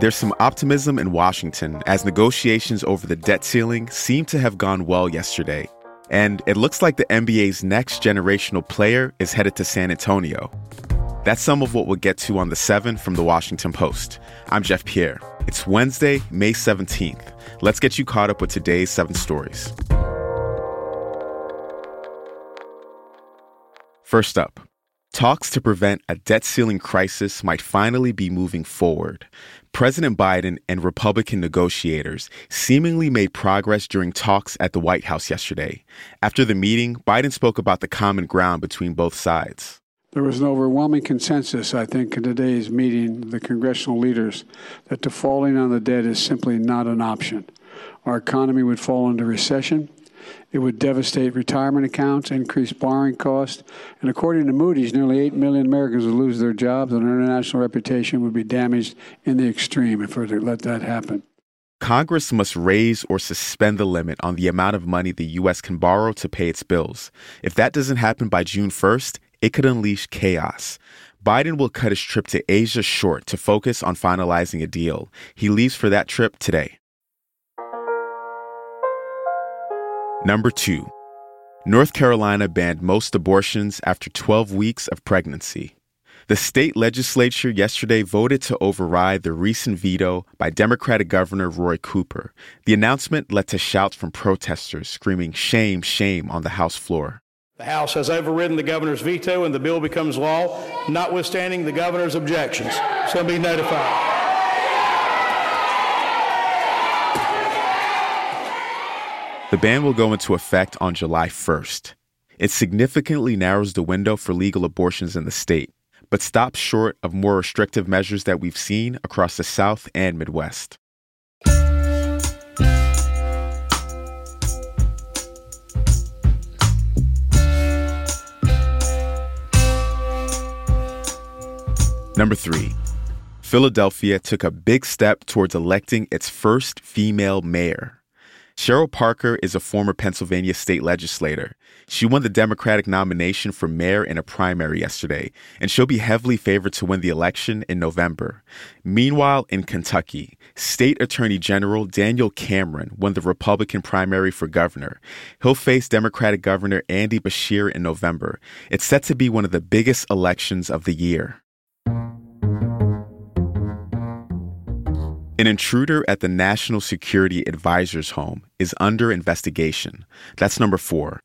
There's some optimism in Washington as negotiations over the debt ceiling seem to have gone well yesterday. And it looks like the NBA's next generational player is headed to San Antonio. That's some of what we'll get to on the 7 from the Washington Post. I'm Jeff Pierre. It's Wednesday, May 17th. Let's get you caught up with today's seven stories. First up, talks to prevent a debt ceiling crisis might finally be moving forward. President Biden and Republican negotiators seemingly made progress during talks at the White House yesterday. After the meeting, Biden spoke about the common ground between both sides. There was an overwhelming consensus, I think, in today's meeting, the congressional leaders, that defaulting on the debt is simply not an option. Our economy would fall into recession. It would devastate retirement accounts, increase borrowing costs, and according to Moody's, nearly 8 million Americans would lose their jobs and their international reputation would be damaged in the extreme if we were to let that happen. Congress must raise or suspend the limit on the amount of money the U.S. can borrow to pay its bills. If that doesn't happen by June 1st, it could unleash chaos. Biden will cut his trip to Asia short to focus on finalizing a deal. He leaves for that trip today. Number two, North Carolina banned most abortions after 12 weeks of pregnancy. The state legislature yesterday voted to override the recent veto by Democratic Governor Roy Cooper. The announcement led to shouts from protesters screaming, Shame, shame, on the House floor. The House has overridden the governor's veto and the bill becomes law, notwithstanding the governor's objections. So be notified. The ban will go into effect on July 1st. It significantly narrows the window for legal abortions in the state, but stops short of more restrictive measures that we've seen across the South and Midwest. Number three, Philadelphia took a big step towards electing its first female mayor. Cherelle Parker is a former Pennsylvania state legislator. She won the Democratic nomination for mayor in a primary yesterday, and she'll be heavily favored to win the election in November. Meanwhile, in Kentucky, State Attorney General Daniel Cameron won the Republican primary for governor. He'll face Democratic Governor Andy Beshear in November. It's set to be one of the biggest elections of the year. An intruder at the National Security Advisor's home is under investigation. That's number four.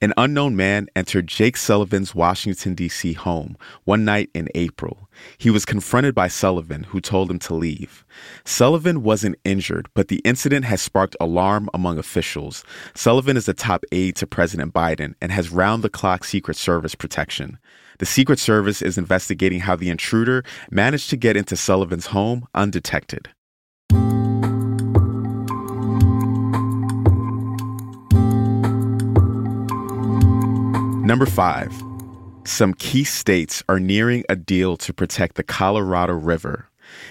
An unknown man entered Jake Sullivan's Washington, D.C. home one night in April. He was confronted by Sullivan, who told him to leave. Sullivan wasn't injured, but the incident has sparked alarm among officials. Sullivan is a top aide to President Biden and has round the clock Secret Service protection. The Secret Service is investigating how the intruder managed to get into Sullivan's home undetected. Number five, some key states are nearing a deal to protect the Colorado River.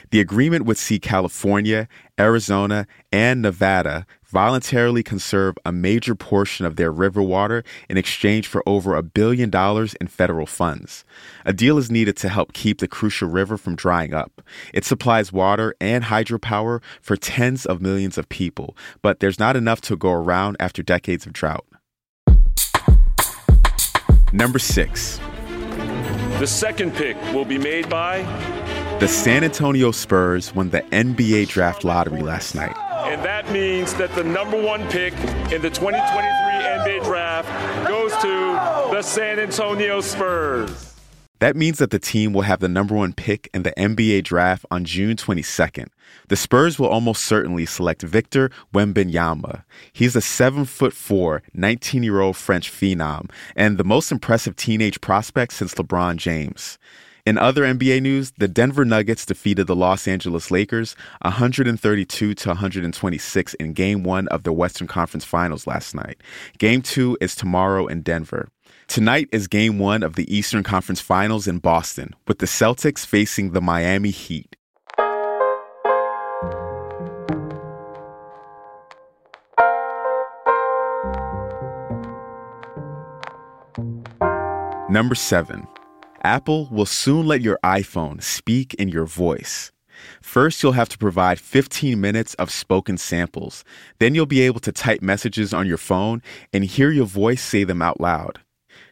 The agreement would see California, Arizona, and Nevada voluntarily conserve a major portion of their river water in exchange for over a billion dollars in federal funds. A deal is needed to help keep the crucial river from drying up. It supplies water and hydropower for tens of millions of people, but there's not enough to go around after decades of drought. Number six. The second pick will be made by. The San Antonio Spurs won the NBA draft lottery last night. And that means that the number one pick in the 2023 NBA draft goes to the San Antonio Spurs. That means that the team will have the number one pick in the NBA draft on June 22nd. The Spurs will almost certainly select Victor Wembanyama. He's a 7 foot 4, 19 year old French phenom and the most impressive teenage prospect since LeBron James. In other NBA news, the Denver Nuggets defeated the Los Angeles Lakers 132 to 126 in game 1 of the Western Conference Finals last night. Game 2 is tomorrow in Denver. Tonight is game one of the Eastern Conference Finals in Boston, with the Celtics facing the Miami Heat. Number seven, Apple will soon let your iPhone speak in your voice. First, you'll have to provide 15 minutes of spoken samples. Then you'll be able to type messages on your phone and hear your voice say them out loud.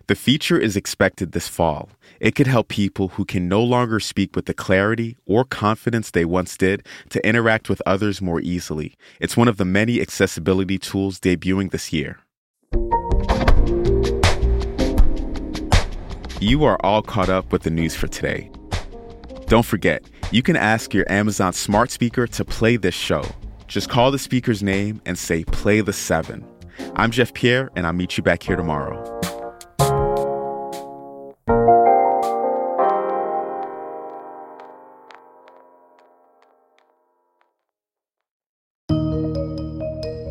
The feature is expected this fall. It could help people who can no longer speak with the clarity or confidence they once did to interact with others more easily. It's one of the many accessibility tools debuting this year. You are all caught up with the news for today. Don't forget, you can ask your Amazon smart speaker to play this show. Just call the speaker's name and say, Play the 7. I'm Jeff Pierre, and I'll meet you back here tomorrow.